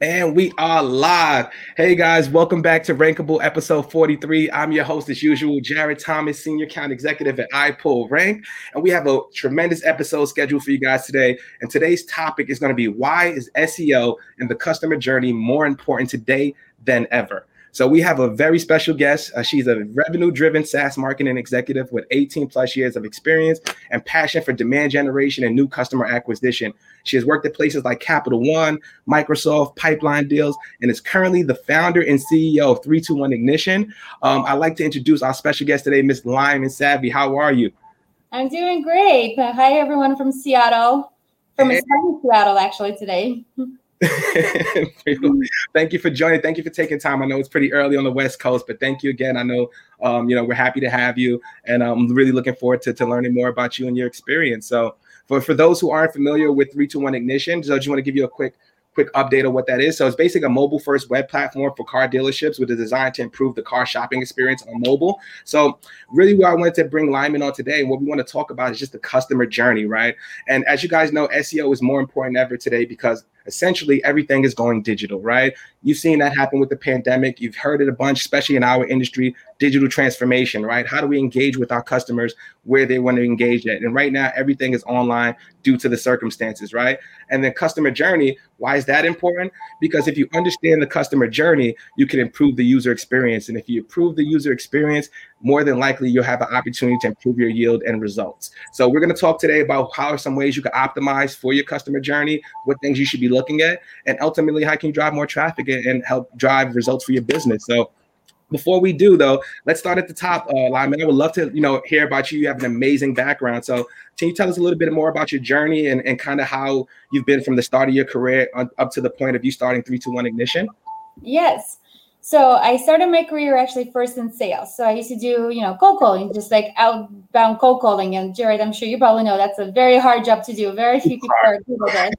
And we are live. Hey guys, welcome back to Rankable episode 43. I'm your host, as usual, Jared Thomas, Senior Account Executive at iPull Rank. And we have a tremendous episode scheduled for you guys today. And today's topic is going to be why is SEO and the customer journey more important today than ever? So we have a very special guest. Uh, she's a revenue-driven SaaS marketing executive with 18 plus years of experience and passion for demand generation and new customer acquisition. She has worked at places like Capital One, Microsoft, Pipeline Deals, and is currently the founder and CEO of 321 Ignition. Um, I'd like to introduce our special guest today, Miss Lyman Savvy. How are you? I'm doing great. Hi, everyone from Seattle, from hey. Seattle, actually, today. thank you for joining. Thank you for taking time. I know it's pretty early on the West Coast, but thank you again. I know um, you know we're happy to have you, and I'm really looking forward to, to learning more about you and your experience. So, for for those who aren't familiar with 321 Ignition, so I just want to give you a quick quick update of what that is. So it's basically a mobile first web platform for car dealerships with a design to improve the car shopping experience on mobile. So really what I wanted to bring Lyman on today, and what we want to talk about is just the customer journey, right? And as you guys know, SEO is more important ever today because essentially everything is going digital, right? You've seen that happen with the pandemic. You've heard it a bunch, especially in our industry, digital transformation, right? How do we engage with our customers where they want to engage at? And right now, everything is online due to the circumstances, right? And then customer journey, why is that important? Because if you understand the customer journey, you can improve the user experience. And if you improve the user experience, more than likely you'll have an opportunity to improve your yield and results. So we're going to talk today about how are some ways you can optimize for your customer journey, what things you should be looking at, and ultimately how can you drive more traffic and help drive results for your business. So before we do though, let's start at the top, uh, Lyman. I would love to, you know, hear about you. You have an amazing background. So can you tell us a little bit more about your journey and, and kind of how you've been from the start of your career up to the point of you starting 321 Ignition? Yes. So I started my career actually first in sales. So I used to do, you know, cold calling, just like outbound cold calling. And Jared, I'm sure you probably know that's a very hard job to do. Very few people are good at it.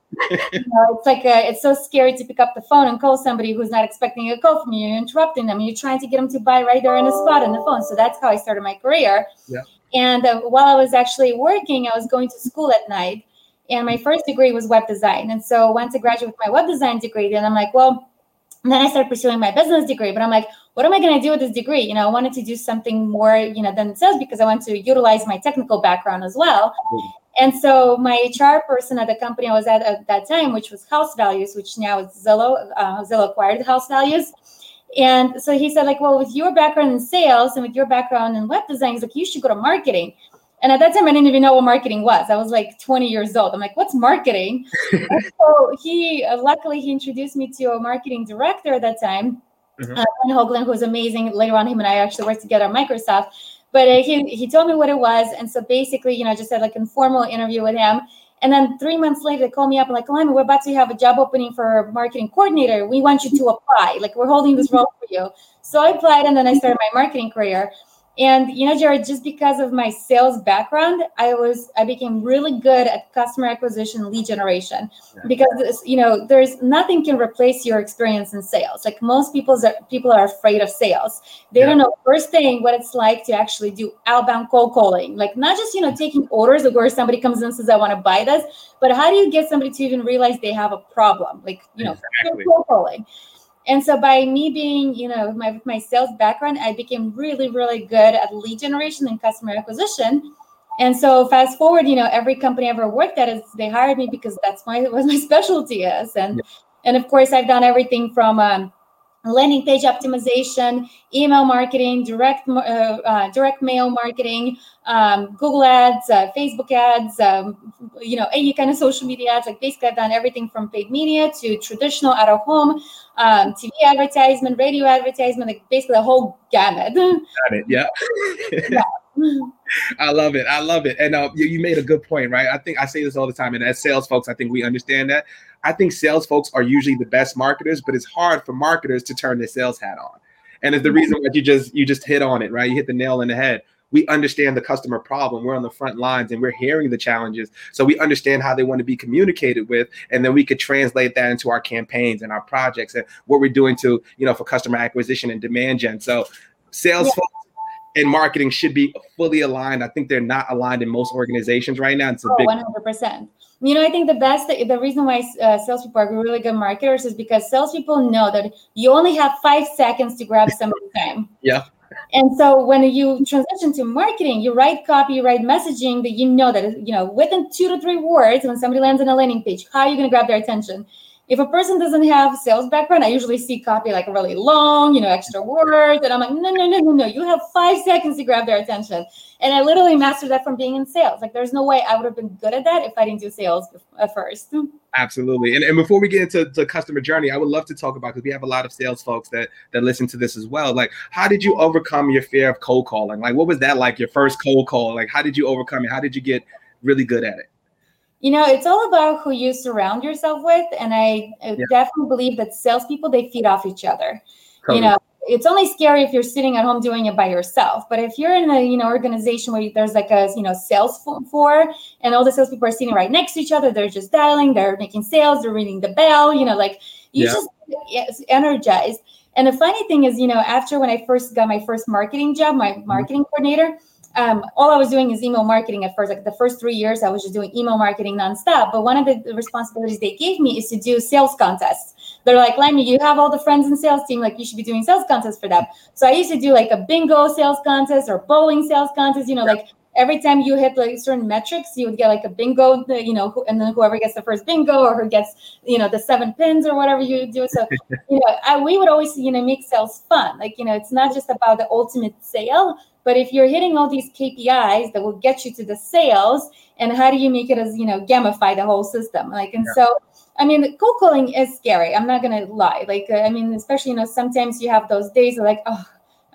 you know, it's like a, it's so scary to pick up the phone and call somebody who's not expecting a call from you. You're interrupting them. You're trying to get them to buy right there in the spot on the phone. So that's how I started my career. Yeah. And uh, while I was actually working, I was going to school at night. And my first degree was web design. And so once I graduated with my web design degree, then I'm like, well, and then I started pursuing my business degree, but I'm like, what am I going to do with this degree? You know, I wanted to do something more, you know, than sales because I want to utilize my technical background as well. And so my HR person at the company I was at at that time, which was House Values, which now is Zillow, uh, Zillow acquired House Values. And so he said, like, well, with your background in sales and with your background in web design, he's like, you should go to marketing. And at that time, I didn't even know what marketing was. I was like 20 years old. I'm like, what's marketing? so he, uh, luckily, he introduced me to a marketing director at that time, mm-hmm. uh, Hoagland, who was amazing. Later on, him and I actually worked together at Microsoft. But uh, he, he told me what it was. And so basically, you know, I just had like an informal interview with him. And then three months later, they called me up and like, Lyman, we're about to have a job opening for marketing coordinator. We want you to apply. Like, we're holding this role for you. So I applied and then I started my marketing career. And you know, Jared, just because of my sales background, I was I became really good at customer acquisition, lead generation. Because you know, there's nothing can replace your experience in sales. Like most people's people are afraid of sales. They yeah. don't know first thing what it's like to actually do outbound cold calling. Like not just you know taking orders of where somebody comes in and says I want to buy this, but how do you get somebody to even realize they have a problem? Like you know, exactly. cold calling. And so by me being, you know, my my sales background, I became really, really good at lead generation and customer acquisition. And so fast forward, you know, every company I ever worked at is they hired me because that's my was my specialty is. And yeah. and of course I've done everything from um, landing page optimization, email marketing, direct uh, uh, direct mail marketing, um, Google ads, uh, Facebook ads, um, you know, any kind of social media ads. Like basically, I've done everything from paid media to traditional out of home, um, TV advertisement, radio advertisement, like basically the whole gamut. Got it. Yeah. yeah. I love it. I love it. And uh, you, you made a good point, right? I think I say this all the time. And as sales folks, I think we understand that. I think sales folks are usually the best marketers, but it's hard for marketers to turn their sales hat on. And it's the reason why you just you just hit on it, right? You hit the nail in the head. We understand the customer problem. We're on the front lines and we're hearing the challenges. So we understand how they want to be communicated with. And then we could translate that into our campaigns and our projects and what we're doing to, you know, for customer acquisition and demand gen. So sales yeah. folks and marketing should be fully aligned. I think they're not aligned in most organizations right now. It's a oh, big 100%. You know, I think the best, the reason why uh, salespeople are really good marketers is because salespeople know that you only have five seconds to grab somebody's time. Yeah. And so when you transition to marketing, you write copy, you write messaging that you know that, you know, within two to three words, when somebody lands on a landing page, how are you going to grab their attention? If a person doesn't have sales background, I usually see copy like really long, you know, extra words. And I'm like, no, no, no, no, no. You have five seconds to grab their attention. And I literally mastered that from being in sales. Like there's no way I would have been good at that if I didn't do sales at first. Absolutely. And, and before we get into the customer journey, I would love to talk about because we have a lot of sales folks that that listen to this as well. Like, how did you overcome your fear of cold calling? Like, what was that like? Your first cold call? Like, how did you overcome it? How did you get really good at it? You know, it's all about who you surround yourself with. And I, I yeah. definitely believe that salespeople, they feed off each other. Totally. You know, it's only scary if you're sitting at home doing it by yourself. But if you're in a you know organization where there's like a you know sales floor and all the salespeople are sitting right next to each other, they're just dialing, they're making sales, they're ringing the bell. You know, like you yeah. just energized. And the funny thing is, you know, after when I first got my first marketing job, my mm-hmm. marketing coordinator, um, all I was doing is email marketing at first. Like the first three years, I was just doing email marketing nonstop. But one of the, responsibilities they gave me is to do sales contests. They're like, Lemmy, you have all the friends in sales team. Like, you should be doing sales contests for them. So I used to do like a bingo sales contest or bowling sales contest. You know, like every time you hit like certain metrics, you would get like a bingo. You know, and then whoever gets the first bingo or who gets you know the seven pins or whatever you do. So you know, I, we would always you know make sales fun. Like you know, it's not just about the ultimate sale but if you're hitting all these KPIs that will get you to the sales, and how do you make it as you know gamify the whole system? Like, and yeah. so I mean, cold calling is scary. I'm not gonna lie. Like, uh, I mean, especially you know sometimes you have those days of like, oh,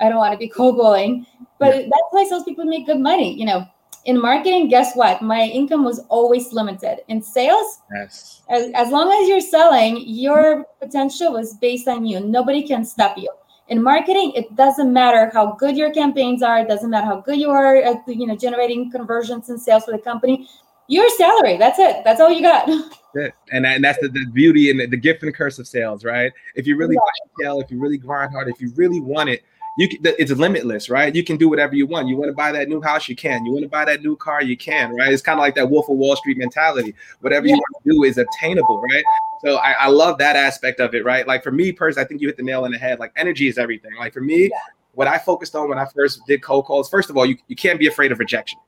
I don't want to be cold calling, but yeah. that's why salespeople make good money. You know, in marketing, guess what? My income was always limited. In sales, yes. as, as long as you're selling, your potential was based on you. Nobody can stop you in marketing it doesn't matter how good your campaigns are it doesn't matter how good you are at you know generating conversions and sales for the company your salary that's it that's all you got and, that, and that's the, the beauty and the, the, gift and curse of sales right if you really yeah. sell if you really grind hard if you really want it you can, it's limitless, right? You can do whatever you want. You want to buy that new house, you can. You want to buy that new car, you can, right? It's kind of like that Wolf of Wall Street mentality. Whatever yeah. you want to do is attainable, right? So I, I, love that aspect of it, right? Like for me personally, I think you hit the nail on the head. Like energy is everything. Like for me, yeah. what I focused on when I first did cold calls, first of all, you, you can't be afraid of rejection.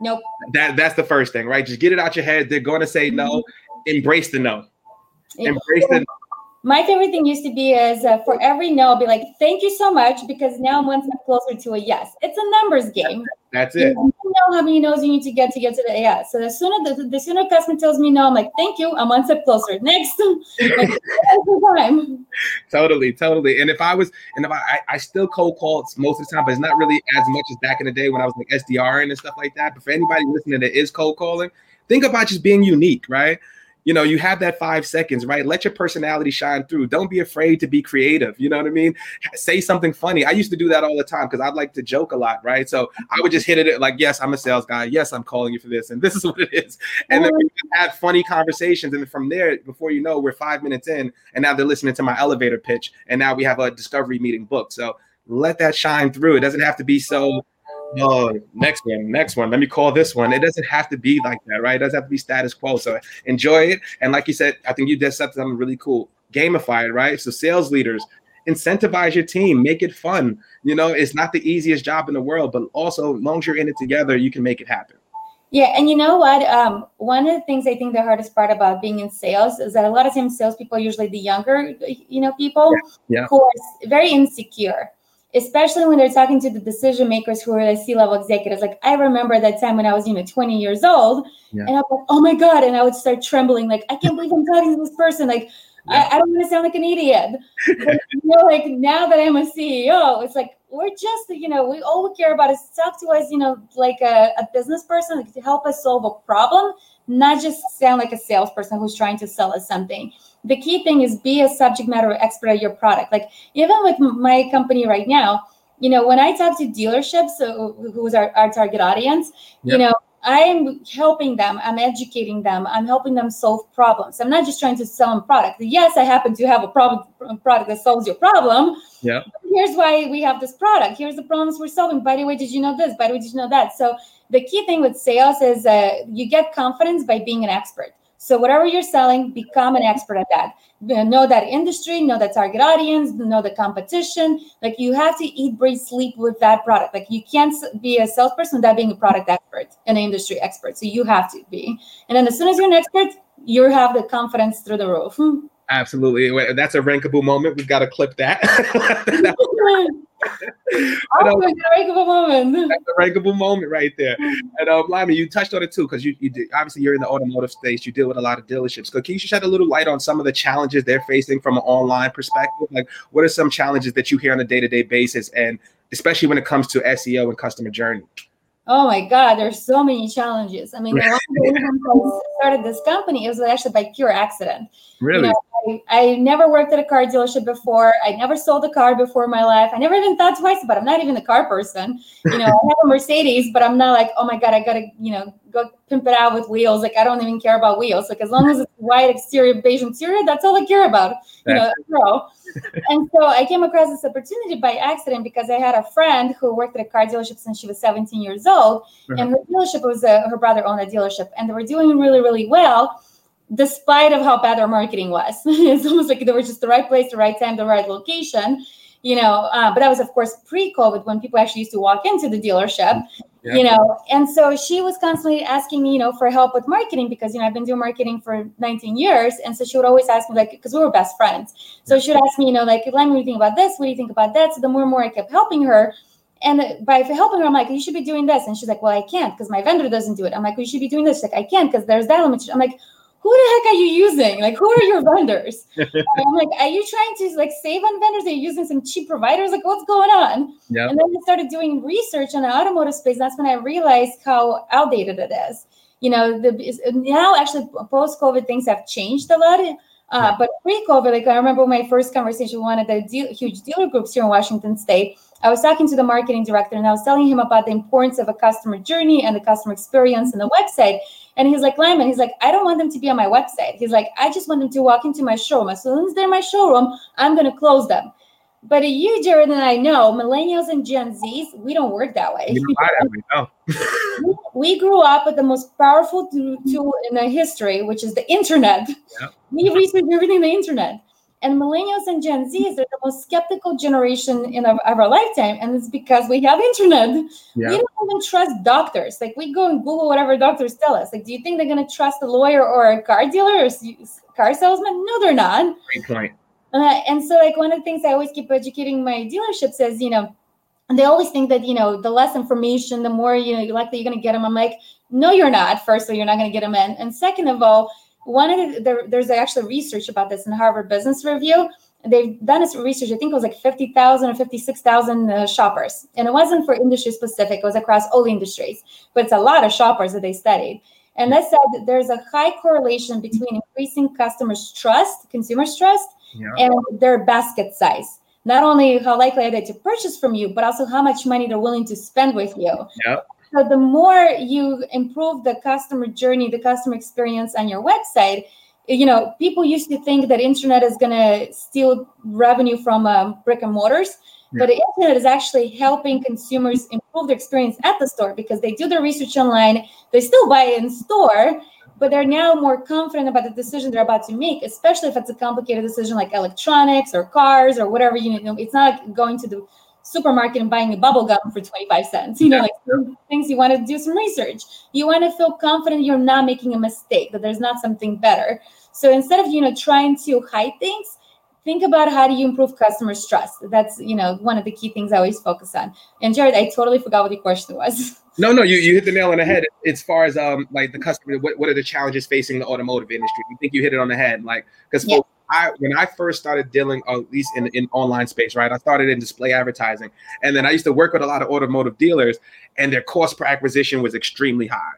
Nope. That that's the first thing, right? Just get it out your head. They're going to say no. Mm-hmm. Embrace the no. Embrace the my favorite thing used to be is uh, for every no, I'll be like, thank you so much, because now I'm one step closer to a yes. It's a numbers game. That's it. You know how many no's you need to get to get to the yes. So the sooner the, the sooner customer tells me no, I'm like, thank you, I'm one step closer. Next, time. Totally, totally. And if I was, and if I, I still cold call most of the time, but it's not really as much as back in the day when I was like SDR and stuff like that. But for anybody listening that is cold calling, think about just being unique, right? You know, you have that five seconds, right? Let your personality shine through. Don't be afraid to be creative. You know what I mean? Say something funny. I used to do that all the time because I'd like to joke a lot, right? So I would just hit it like, yes, I'm a sales guy. Yes, I'm calling you for this. And this is what it is. And then we have funny conversations. And from there, before you know, we're five minutes in. And now they're listening to my elevator pitch. And now we have a discovery meeting booked. So let that shine through. It doesn't have to be so oh, next one, next one. Let me call this one. It doesn't have to be like that, right? It doesn't have to be status quo. So enjoy it. And like you said, I think you did something really cool. Gamify it, right? So sales leaders, incentivize your team, make it fun. You know, it's not the easiest job in the world, but also, as long as you're in it together, you can make it happen. Yeah, and you know what? Um, one of the things I think the hardest part about being in sales is that a lot of times salespeople usually the younger, you know, people yeah, yeah. who are very insecure especially when they're talking to the decision makers who are the C-level executives. Like I remember that time when I was, you know, 20 years old, yeah. and I'm like, oh my God. And I would start trembling, like, I can't believe I'm talking to this person. Like, yeah. I, I, don't want to sound like an idiot. but, you know, like now that I'm a CEO, it's like we're just, you know, we all we care about is talk to us, you know, like a, a business person like, to help us solve a problem, not just sound like a salesperson who's trying to sell us something the key thing is be a subject matter expert at your product. Like even with my company right now, you know, when I talk to dealerships, so who's our, our target audience, yep. you know, I'm helping them, I'm educating them, I'm helping them solve problems. I'm not just trying to sell them product. Yes, I happen to have a problem product that solves your problem. Yeah. here's why we have this product. Here's the problems we're solving. By the way, did you know this? By the way, did you know that? So the key thing with sales is uh, you get confidence by being an expert. So whatever you're selling, become an expert at that. Know that industry, know that target audience, know the competition. Like you have to eat, breathe, sleep with that product. Like you can't be a salesperson without being a product expert, an industry expert. So you have to be. And then as soon as you're an expert, you have the confidence through the roof. Hmm. Absolutely. That's a rankable moment. We've got to clip that. oh, um, moment. That's a rankable moment right there. And um, Lyman, you touched on it too, because you, you did, obviously you're in the automotive space. You deal with a lot of dealerships. So can you shed a little light on some of the challenges they're facing from an online perspective? Like, what are some challenges that you hear on a day to day basis, and especially when it comes to SEO and customer journey? Oh my God, there's so many challenges. I mean, when I started this company, it was actually by pure accident. Really? You know, I, I, never worked at a car dealership before. I never sold a car before in my life. I never even thought twice about it. I'm not even a car person. You know, I have a Mercedes, but I'm not like, oh my God, I gotta, you know, go pimp it out with wheels. Like I don't even care about wheels. Like as long as it's white exterior, beige interior, that's all I care about. You know, pro. and so I came across this opportunity by accident because I had a friend who worked at a car dealership since she was 17 years old, uh-huh. and her dealership was a, her brother owned a dealership, and they were doing really, really well despite of how bad our marketing was. it's almost like they were just the right place, the right time, the right location you know uh, but that was of course pre-covid when people actually used to walk into the dealership yeah. you know and so she was constantly asking me you know for help with marketing because you know i've been doing marketing for 19 years and so she would always ask me like because we were best friends so she would ask me you know like let me think about this what do you think about that so the more and more i kept helping her and by helping her, I'm like, you should be doing this. And she's like, well, I can't because my vendor doesn't do it. I'm like, well, you should be doing this. She's like, I can't because there's that limit. I'm like, who the heck are you using? Like, who are your vendors? I'm like, are you trying to like save on vendors? Are you using some cheap providers? Like, what's going on? Yep. And then I started doing research on the automotive space. That's when I realized how outdated it is. You know, the now actually post COVID things have changed a lot. Uh, but pre-COVID, like I remember my first conversation with one of the huge dealer groups here in Washington State. I was talking to the marketing director and I was telling him about the importance of a customer journey and the customer experience and the website. And he's like, Lyman, he's like, I don't want them to be on my website. He's like, I just want them to walk into my showroom. As soon as they're in my showroom, I'm going to close them. But you, Jared, and I know millennials and Gen Zs, we don't work that way. we, we grew up with the most powerful tool in the history, which is the internet. Yep. We research everything on the internet. And millennials and Gen Zs are the most skeptical generation in our, of our lifetime, and it's because we have internet. Yeah. We don't even trust doctors. Like we go and Google whatever doctors tell us. Like, do you think they're going to trust a lawyer or a car dealer or car salesman? No, they're not. Great point. Uh, and so, like one of the things I always keep educating my dealerships is, you know, and they always think that you know the less information, the more you know likely you're going to get them. I'm like, no, you're not. Firstly, you're not going to get them in, and second of all one of the, there, there's actually research about this in Harvard Business Review. They've done this research. I think it was like 50,000 or 56,000 uh, shoppers. And it wasn't for industry specific, it was across all industries. But it's a lot of shoppers that they studied. And they said that there's a high correlation between increasing customers' trust, consumers' trust, yeah. and their basket size. Not only how likely are they to purchase from you, but also how much money they're willing to spend with you. So the more you improve the customer journey, the customer experience on your website, you know, people used to think that internet is going to steal revenue from um, brick and mortars, yeah. but the internet is actually helping consumers improve their experience at the store because they do their research online, they still buy in store, but they're now more confident about the decision they're about to make, especially if it's a complicated decision like electronics or cars or whatever. You know, it's not like going to the supermarket and buying a bubble gum for 25 cents. You know, like things you want to do some research. You want to feel confident you're not making a mistake, that there's not something better. So instead of, you know, trying to hide things, think about how do you improve customers' trust. That's, you know, one of the key things I always focus on. And Jared, I totally forgot what your question was. No, no, you, you hit the nail on the head as far as um like the customer, what, what are the challenges facing the automotive industry? You think you hit it on the head, like because yeah. I when I first started dealing, uh, at least in in online space, right? I started in display advertising, and then I used to work with a lot of automotive dealers, and their cost per acquisition was extremely high.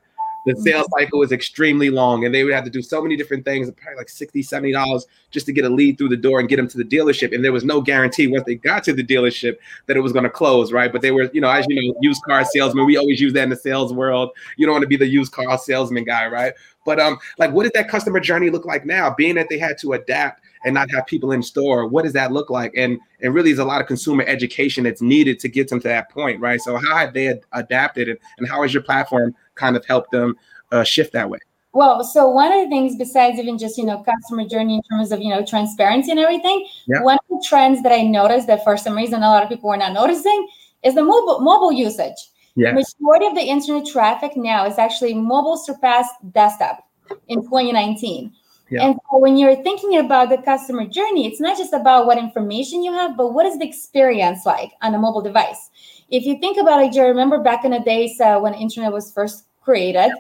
The mm-hmm. sales cycle was extremely long, and they would have to do so many different things, probably like 60 $70 just to get a lead through the door and get them to the dealership. And there was no guarantee once they got to the dealership that it was going to close, right? But they were, you know, as you know, used car salesman, we always use that in the sales world. You don't want to be the used car salesman guy, right? But um, like what did that customer journey look like now? Being that they had to adapt and not have people in store what does that look like and and really there's a lot of consumer education that's needed to get them to that point right so how have they ad- adapted and, and how has your platform kind of helped them uh, shift that way well, so one of the things besides even just you know customer journey in terms of you know transparency and everything, yeah. one of the trends that I noticed that for some reason a lot of people were not noticing is the mobile mobile usage. Yes. Majority of the internet traffic now is actually mobile surpassed desktop in 2019. Yeah. And so when you're thinking about the customer journey, it's not just about what information you have, but what is the experience like on a mobile device. If you think about it, you remember back in the days uh, when internet was first created?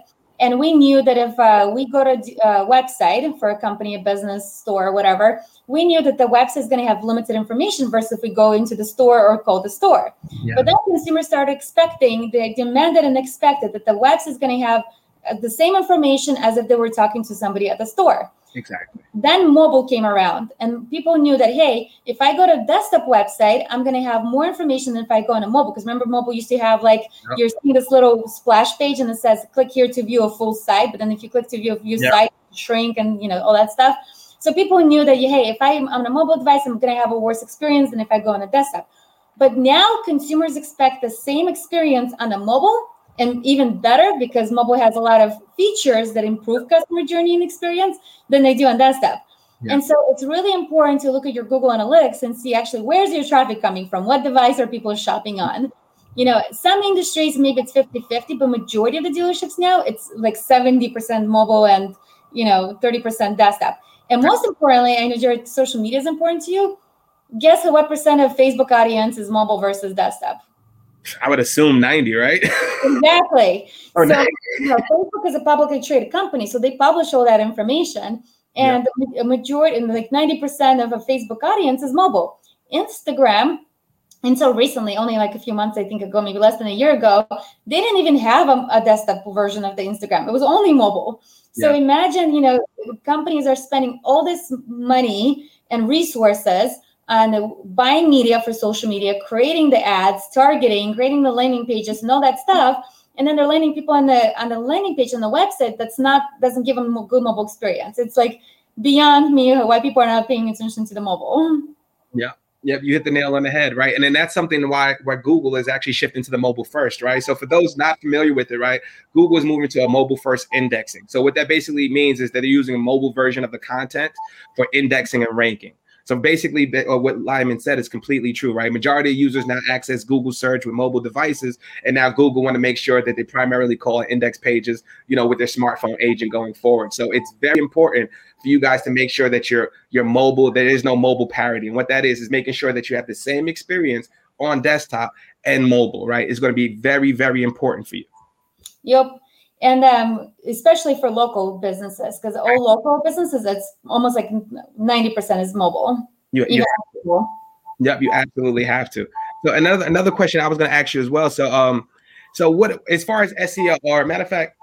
And we knew that if uh, we go to a website for a company a business store whatever we knew that the website is going to have limited information versus if we go into the store or call the store yeah. but then consumers started expecting they demanded and expected that the website is going to have uh, Uh, the same information as if they were talking to somebody at the store Exactly. Then mobile came around, and people knew that hey, if I go to a desktop website, I'm going to have more information than if I go on a mobile. Because remember, mobile used to have like yep. you're seeing this little splash page, and it says click here to view a full site. But then if you click to view a view yep. site, shrink and you know all that stuff. So people knew that hey, if I'm on a mobile device, I'm going to have a worse experience than if I go on a desktop. But now consumers expect the same experience on a mobile and even better because mobile has a lot of features that improve customer journey and experience than they do on desktop. Yeah. And so it's really important to look at your Google Analytics and see actually where's your traffic coming from? What device are people shopping on? You know, some industries maybe it's 50-50, but majority of the dealerships now it's like 70% mobile and you know 30% desktop. And most importantly, I know your social media is important to you. Guess what percent of Facebook audience is mobile versus desktop? I would assume 90, right? exactly. so, you know, Facebook is a publicly traded company, so they publish all that information. And yeah. a majority, like 90% of a Facebook audience is mobile. Instagram, until recently, only like a few months, I think ago, maybe less than a year ago, they didn't even have a, a desktop version of the Instagram. It was only mobile. So yeah. imagine, you know, companies are spending all this money and resources and buying media for social media, creating the ads, targeting, creating the landing pages, and all that stuff. And then they're landing people on the on the landing page on the website that's not doesn't give them a good mobile experience. It's like beyond me why people are not paying attention to the mobile. Yeah. Yep, you hit the nail on the head, right? And then that's something why why Google is actually shifting to the mobile first, right? So for those not familiar with it, right, Google is moving to a mobile first indexing. So what that basically means is that they're using a mobile version of the content for indexing and ranking. So basically, uh, what Lyman said is completely true, right? Majority of users now access Google search with mobile devices, and now Google want to make sure that they primarily crawl index pages, you know, with their smartphone agent going forward. So it's very important for you guys to make sure that you're you're mobile. There is no mobile parity, and what that is is making sure that you have the same experience on desktop and mobile, right? Is going to be very very important for you. Yep and um, especially for local businesses because all local businesses it's almost like 90% is mobile. You, you yep you absolutely have to. So another another question i was going to ask you as well. So um so what as far as seo or matter of fact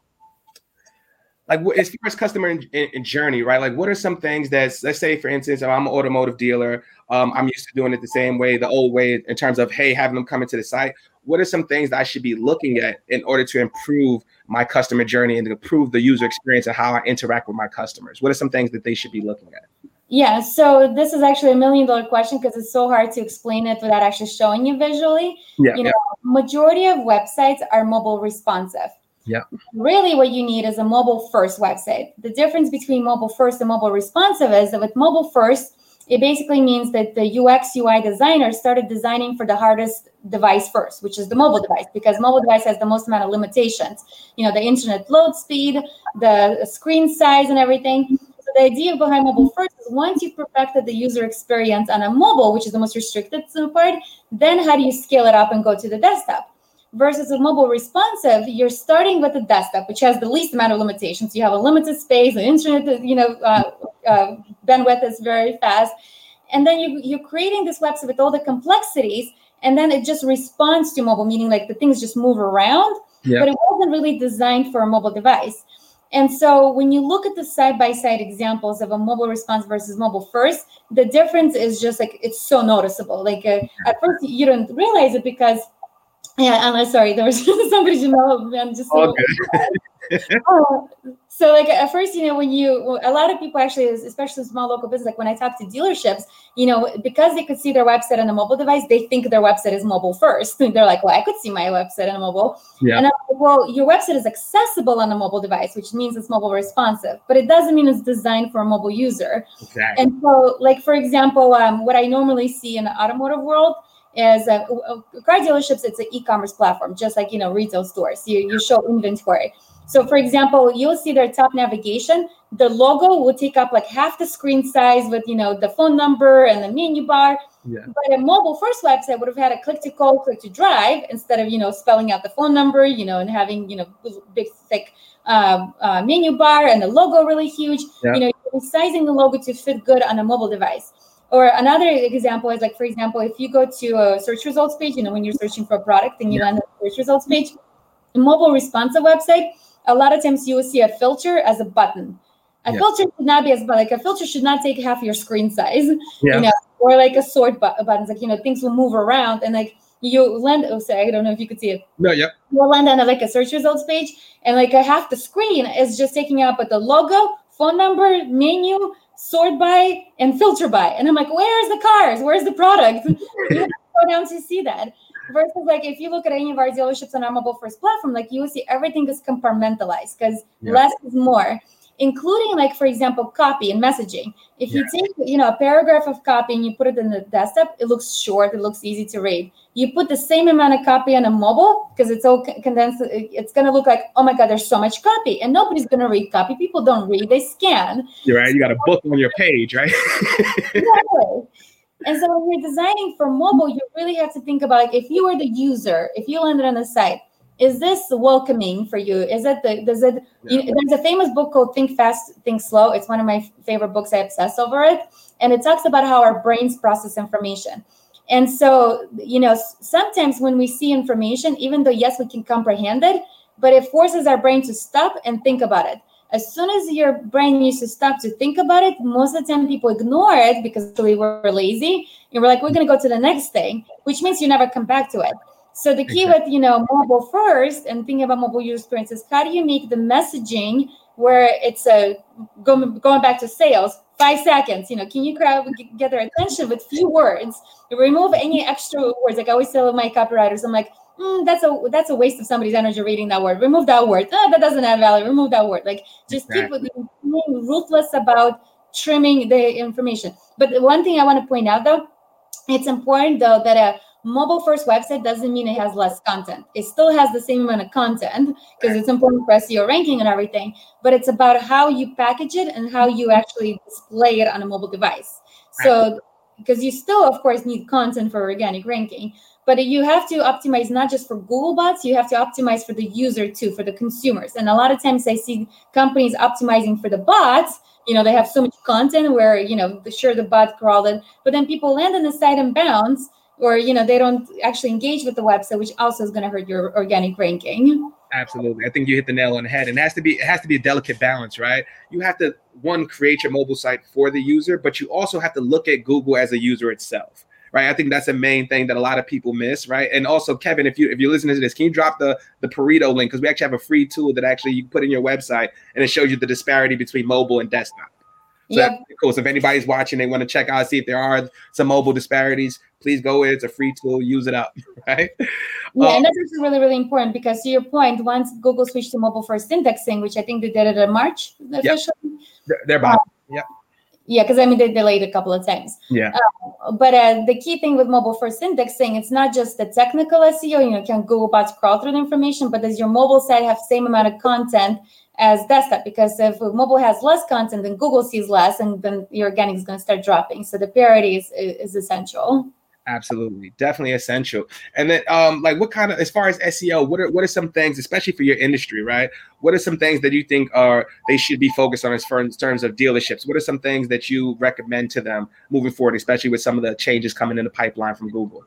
like as far as customer in, in, in journey right like what are some things that's let's say for instance i'm an automotive dealer um, i'm used to doing it the same way the old way in terms of hey having them come into the site what are some things that i should be looking at in order to improve my customer journey and to improve the user experience and how I interact with my customers? What are some things that they should be looking at? Yeah, so this is actually a million dollar question because it's so hard to explain it without actually showing you visually. Yeah, you know, yeah. majority of websites are mobile responsive. Yeah. Really, what you need is a mobile first website. The difference between mobile first and mobile responsive is that with mobile first, it basically means that the UX UI designer started designing for the hardest device first, which is the mobile device, because mobile device has the most amount of limitations. You know, the internet load speed, the screen size, and everything. So the idea behind mobile first is once you've perfected the user experience on a mobile, which is the most restricted part, then how do you scale it up and go to the desktop? Versus a mobile responsive, you're starting with a desktop, which has the least amount of limitations. You have a limited space, the internet, you know, uh, uh, bandwidth is very fast, and then you, you're creating this website with all the complexities, and then it just responds to mobile, meaning like the things just move around, yeah. but it wasn't really designed for a mobile device. And so when you look at the side by side examples of a mobile response versus mobile first, the difference is just like it's so noticeable. Like uh, at first you don't realize it because Yeah, I'm sorry. There was somebody to know. I'm just so, uh, so like at first, you know, when you a lot of people actually, especially small local business, like when I talk to dealerships, you know, because they could see their website on a mobile device, they think their website is mobile first. They're like, well, I could see my website on a mobile. Yeah. And I'm like, well, your website is accessible on a mobile device, which means it's mobile responsive, but it doesn't mean it's designed for a mobile user. Exactly. And so, like for example, um, what I normally see in the automotive world is a, car dealerships. It's an e-commerce platform, just like you know retail stores. You you show inventory. So, for example, you'll see their top navigation. The logo will take up like half the screen size with you know the phone number and the menu bar. Yeah. But a mobile first website would have had a click to call, click to drive instead of you know spelling out the phone number, you know, and having you know big thick um, uh, menu bar and the logo really huge. Yeah. You know, resizing the logo to fit good on a mobile device. Or another example is like, for example, if you go to a search results page, you know, when you're searching for a product and you yeah. land on the search results page, a mobile responsive website, a lot of times you will see a filter as a button. A yeah. filter should not be as but like a filter should not take half your screen size, yeah. you know, or like a sort bu- buttons, like you know, things will move around and like you land. Oh, sorry, I don't know if you could see it. No, yep. You'll land on a, like a search results page, and like a half the screen is just taking up with the logo, phone number, menu, sort by, and filter by. And I'm like, where's the cars? Where's the product? you have to go down to see that. Versus like if you look at any of our dealerships on our mobile first platform, like you will see everything is compartmentalized because yeah. less is more including like for example copy and messaging. If you take you know a paragraph of copy and you put it in the desktop it looks short it looks easy to read. You put the same amount of copy on a mobile because it's all condensed it's going to look like oh my god there's so much copy and nobody's going to read copy. People don't read they scan. You're right you got a book on your page right? Exactly. And so when you're designing for mobile, you really have to think about like if you are the user, if you landed on the site, is this welcoming for you? Is it the does it yeah. you, there's a famous book called Think Fast, Think Slow. It's one of my favorite books. I obsess over it. And it talks about how our brains process information. And so, you know, sometimes when we see information, even though yes, we can comprehend it, but it forces our brain to stop and think about it as soon as your brain needs to stop to think about it, most of the time people ignore it because we were lazy and we're like, we're going to go to the next thing, which means you never come back to it. So the key with you know mobile first and thinking about mobile user experience is how do you make the messaging where it's a going, going back to sales five seconds you know can you grab get their attention with few words remove any extra words like i always tell my copywriters i'm like mm, that's a that's a waste of somebody's energy reading that word. Remove that word. Oh, that doesn't add value. Remove that word. Like just exactly. keep being ruthless about trimming the information. But the one thing I want to point out though, it's important though that a mobile first website doesn't mean it has less content. It still has the same amount of content because it's important for SEO ranking and everything, but it's about how you package it and how you actually display it on a mobile device. So because you still of course need content for organic ranking, but you have to optimize not just for google bots you have to optimize for the user too for the consumers and a lot of times i see companies optimizing for the bots you know they have so much content where you know the, sure the bot crawled it but then people land on the site and bounce or you know they don't actually engage with the website which also is going to hurt your organic ranking absolutely i think you hit the nail on the head and it has to be it has to be a delicate balance right you have to one create your mobile site for the user but you also have to look at google as a user itself right? I think that's the main thing that a lot of people miss, right? And also, Kevin, if you if you're listening to this, can you drop the the parity link because we actually have a free tool that actually you put in your website and it shows you the disparity between mobile and desktop. So yep. cool. So if anybody's watching, they want to check out, see if there are some mobile disparities, please go in. It's a free tool. Use it up, right? Yeah, um, and that's actually really, really important because to your point, once Google switched to mobile first indexing, which I think they did it in March officially. Yep. They're about, uh, yeah. Yeah, because I mean they delayed a couple of times. Yeah. Uh, but uh, the key thing with mobile first indexing, it's not just the technical SEO. You know, can Google bots crawl through the information, but does your mobile site have same amount of content as desktop? Because if mobile has less content, then Google sees less, and then your organic is going to start dropping. So the parity is, is essential. Absolutely, definitely essential. And then, um, like, what kind of, as far as SEO, what are what are some things, especially for your industry, right? What are some things that you think are they should be focused on as far in terms of dealerships? What are some things that you recommend to them moving forward, especially with some of the changes coming in the pipeline from Google?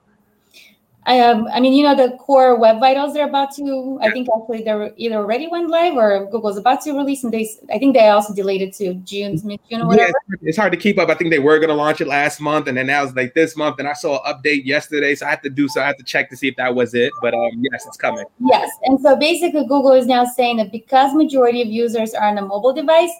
I um, I mean, you know, the core web vitals they're about to. I think actually they're either already went live or Google's about to release, and they. I think they also delayed it to June, mid June or whatever. Yeah, it's hard to keep up. I think they were going to launch it last month, and then now it's like this month. And I saw an update yesterday, so I have to do so. I have to check to see if that was it. But um, yes, it's coming. Yes, and so basically, Google is now saying that because majority of users are on a mobile device,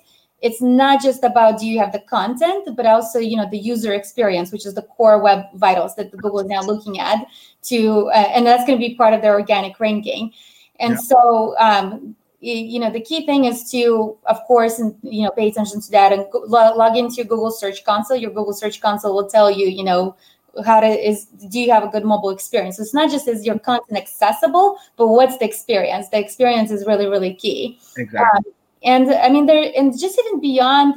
it's not just about do you have the content but also you know the user experience which is the core web vitals that google is now looking at to uh, and that's going to be part of their organic ranking. And yeah. so um, you know the key thing is to of course and you know pay attention to that and log into your google search console. Your google search console will tell you you know how to is do you have a good mobile experience? It's not just is your content accessible but what's the experience? The experience is really really key. Exactly. Um, and I mean, there and just even beyond,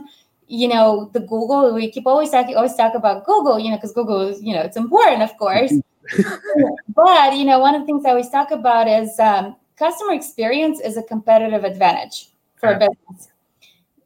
you know, the Google, we keep always talking, always talk about Google, you know, because Google is, you know, it's important, of course. but you know, one of the things I always talk about is um, customer experience is a competitive advantage for a business.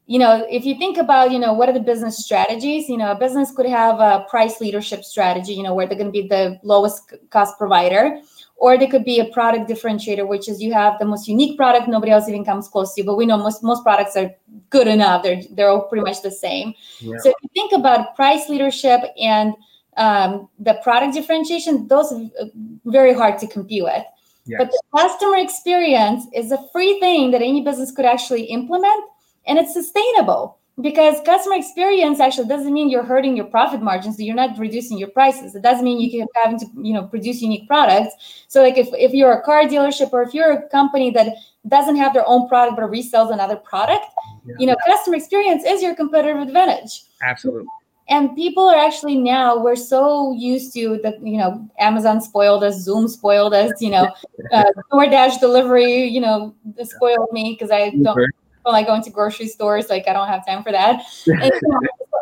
You know, if you think about, you know, what are the business strategies? You know, a business could have a price leadership strategy, you know, where they're going to be the lowest cost provider or they could be a product differentiator which is you have the most unique product nobody else even comes close to but we know most most products are good enough they're they're all pretty much the same yeah. so if you think about price leadership and um, the product differentiation those are very hard to compete with yes. but the customer experience is a free thing that any business could actually implement and it's sustainable because customer experience actually doesn't mean you're hurting your profit margins so you're not reducing your prices. It doesn't mean you keep having to you know produce unique products. So like if, if you're a car dealership or if you're a company that doesn't have their own product but resells another product yeah. you know customer experience is your competitive advantage. Absolutely. And people are actually now we're so used to the you know amazon spoiled us zoom spoiled us you know uh, doordash delivery you know spoiled me because i don't like going to grocery stores. Like I don't have time for that. And,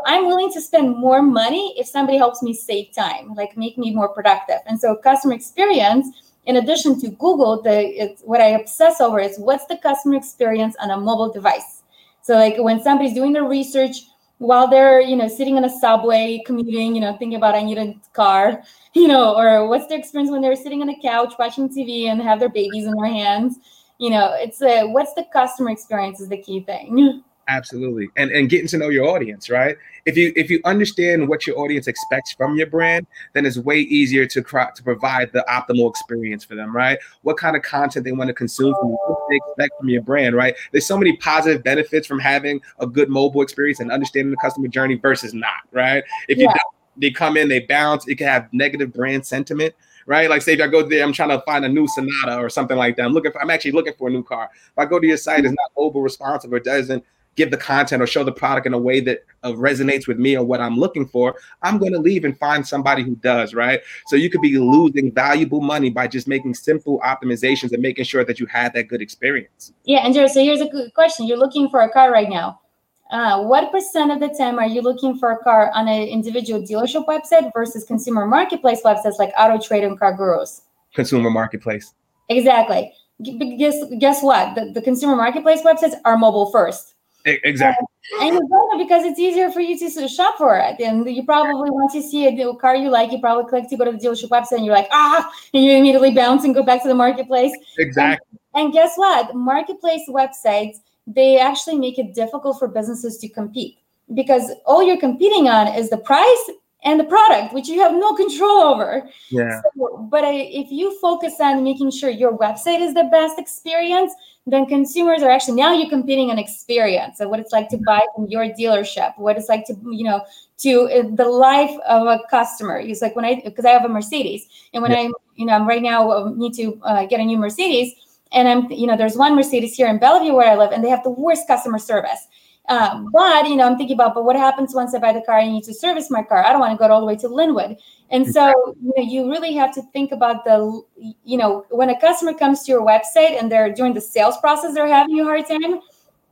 I'm willing to spend more money if somebody helps me save time, like make me more productive. And so customer experience, in addition to Google, the it's, what I obsess over is what's the customer experience on a mobile device. So like when somebody's doing their research while they're you know sitting in a subway commuting, you know thinking about I need a car, you know, or what's their experience when they're sitting on a couch watching TV and have their babies in their hands you know it's a what's the customer experience is the key thing. Absolutely. And and getting to know your audience right? If you if you understand what your audience expects from your brand then it's way easier to to provide the optimal experience for them right? What kind of content they want to consume from you what they expect from your brand right? There's so many positive benefits from having a good mobile experience and understanding the customer journey versus not right? If you yeah. They come in they bounce it can have negative brand sentiment right? Like say if I go there, I'm trying to find a new Sonata or something like that. I'm looking for, I'm actually looking for a new car. If I go to your site, it's not over responsive or doesn't give the content or show the product in a way that uh, resonates with me or what I'm looking for, I'm going to leave and find somebody who does, right? So you could be losing valuable money by just making simple optimizations and making sure that you had that good experience. Yeah, Andrew, so here's a good question. You're looking for a car right now. Uh, what percent of the time are you looking for a car on an individual dealership website versus consumer marketplace websites like Auto Trader and Car Gurus? Consumer marketplace. Exactly. Guess guess what? The, the consumer marketplace websites are mobile first. Exactly. Uh, and you know because it's easier for you to shop for it. And you probably once you see a new car you like, you probably click to go to the dealership website and you're like, ah, and you immediately bounce and go back to the marketplace. Exactly. And, and guess what? Marketplace websites they actually make it difficult for businesses to compete because all you're competing on is the price and the product, which you have no control over. Yeah. So, but I, if you focus on making sure your website is the best experience, then consumers are actually now you're competing on experience. So what it's like to buy from your dealership, what it's like to you know to uh, the life of a customer. It's like when I because I have a Mercedes, and when yeah. I you know I'm right now uh, need to uh, get a new Mercedes and I'm, you know, there's one Mercedes here in Bellevue where I live, and they have the worst customer service. Um, but you know, I'm thinking about, but what happens once I buy the car? I need to service my car. I don't want to go all the way to Lynnwood. And so, you know, you really have to think about the, you know, when a customer comes to your website and they're during the sales process, they're having a hard time.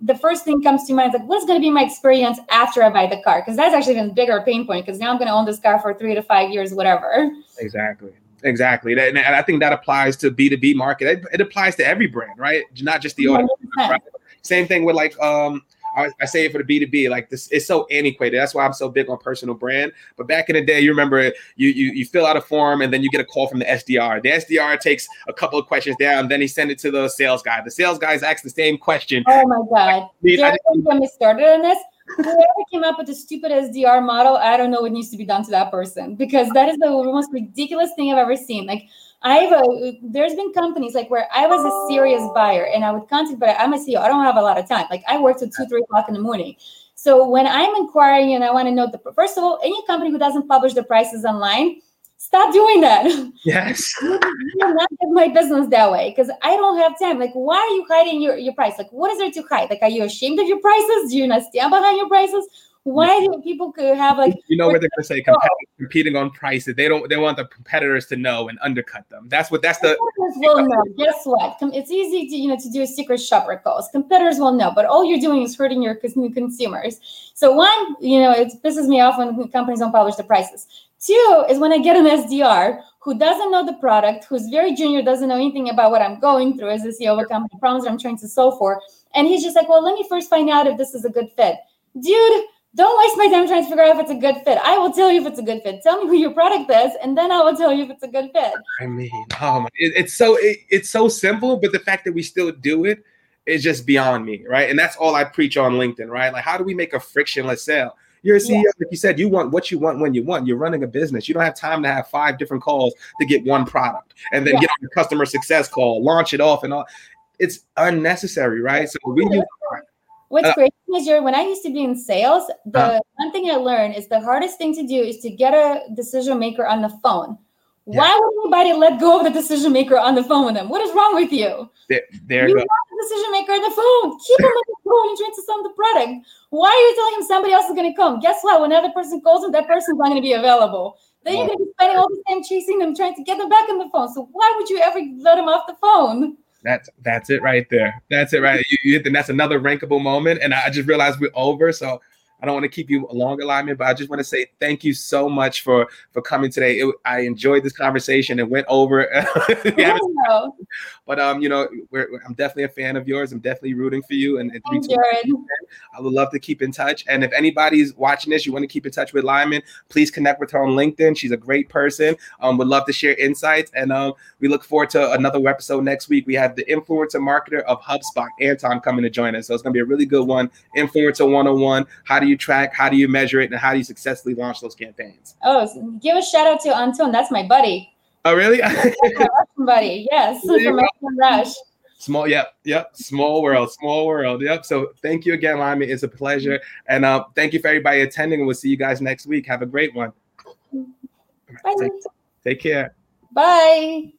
The first thing comes to mind is like, what's going to be my experience after I buy the car? Because that's actually even a bigger pain point. Because now I'm going to own this car for three to five years, whatever. Exactly. Exactly. And I think that applies to B2B market. It, it applies to every brand, right? Not just the auto. Right? Same thing with like um I, I, say it for the B2B, like this, it's so antiquated. That's why I'm so big on personal brand. But back in the day, you remember you you you fill out a form and then you get a call from the SDR. The SDR takes a couple of questions down, then he send it to the sales guy. The sales guys ask the same question. Oh my god! Jared, when we started on this, whoever came up with the stupid SDR model, I don't know what needs to be done to that person because that is the most ridiculous thing I've ever seen. Like I've uh, there's been companies like where I was a serious buyer and I would contact, but I'm a CEO. I don't have a lot of time. Like I work till two, three o'clock in the morning. So when I'm inquiring and I want to know the first of all, any company who doesn't publish the prices online, stop doing that. Yes. you not get my business that way because I don't have time. Like, why are you hiding your, your price? Like, what is there to hide? Like, are you ashamed of your prices? Do you not stand behind your prices? Why do people could have like you know what they're gonna say competing on prices? They don't they want the competitors to know and undercut them. That's what that's the competitors will know. Guess what? It's easy to you know to do a secret shopper calls. Competitors will know, but all you're doing is hurting your consumers. So one, you know, it pisses me off when companies don't publish the prices. Two is when I get an SDR who doesn't know the product, who's very junior, doesn't know anything about what I'm going through as a CEO of a company, problems I'm trying to solve for. And he's just like, well, let me first find out if this is a good fit. Dude, don't waste my time trying to figure out if it's a good fit. I will tell you if it's a good fit. Tell me who your product is, and then I will tell you if it's a good fit. I mean, oh my, it, it's so it, it's so simple, but the fact that we still do it is just beyond me, right? And that's all I preach on LinkedIn, right? Like, how do we make a frictionless sale? You're a CEO, yeah. like you said, you want what you want when you want. You're running a business. You don't have time to have five different calls to get one product and then yeah. get on the customer success call, launch it off, and all. It's unnecessary, right? So we use What's uh, great is you're when I used to be in sales, the uh, one thing I learned is the hardest thing to do is to get a decision maker on the phone. Yeah. Why would anybody let go of the decision maker on the phone with them? What is wrong with you? There, there you want the decision maker on the phone. Keep him on the phone and trying to sell the product. Why are you telling him somebody else is going to come? Guess what? When another person calls him, that person's not going to be available. Then you're going to be spending all the time chasing them, trying to get them back on the phone. So why would you ever let him off the phone? That's that's it right there. That's it right. You, you hit the, that's another rankable moment, and I just realized we're over. So I don't want to keep you a long alignment, but I just want to say thank you so much for for coming today. It, I enjoyed this conversation. It went over. but um, you know, we're, I'm definitely a fan of yours. I'm definitely rooting for you. And, and I would love to keep in touch. And if anybody's watching this, you want to keep in touch with Lyman, please connect with her on LinkedIn. She's a great person. Um, would love to share insights. And um, we look forward to another episode next week. We have the influencer marketer of HubSpot, Anton, coming to join us. So it's gonna be a really good one. Influencer 101. How do you track? How do you measure it? And how do you successfully launch those campaigns? Oh, give a shout out to Anton. That's my buddy. Oh, really? buddy. Yes. Rush. Small, yep, yep. Small world, small world. Yep. So thank you again, Lyman. It's a pleasure. And uh, thank you for everybody attending. We'll see you guys next week. Have a great one. Bye. Take, take care. Bye.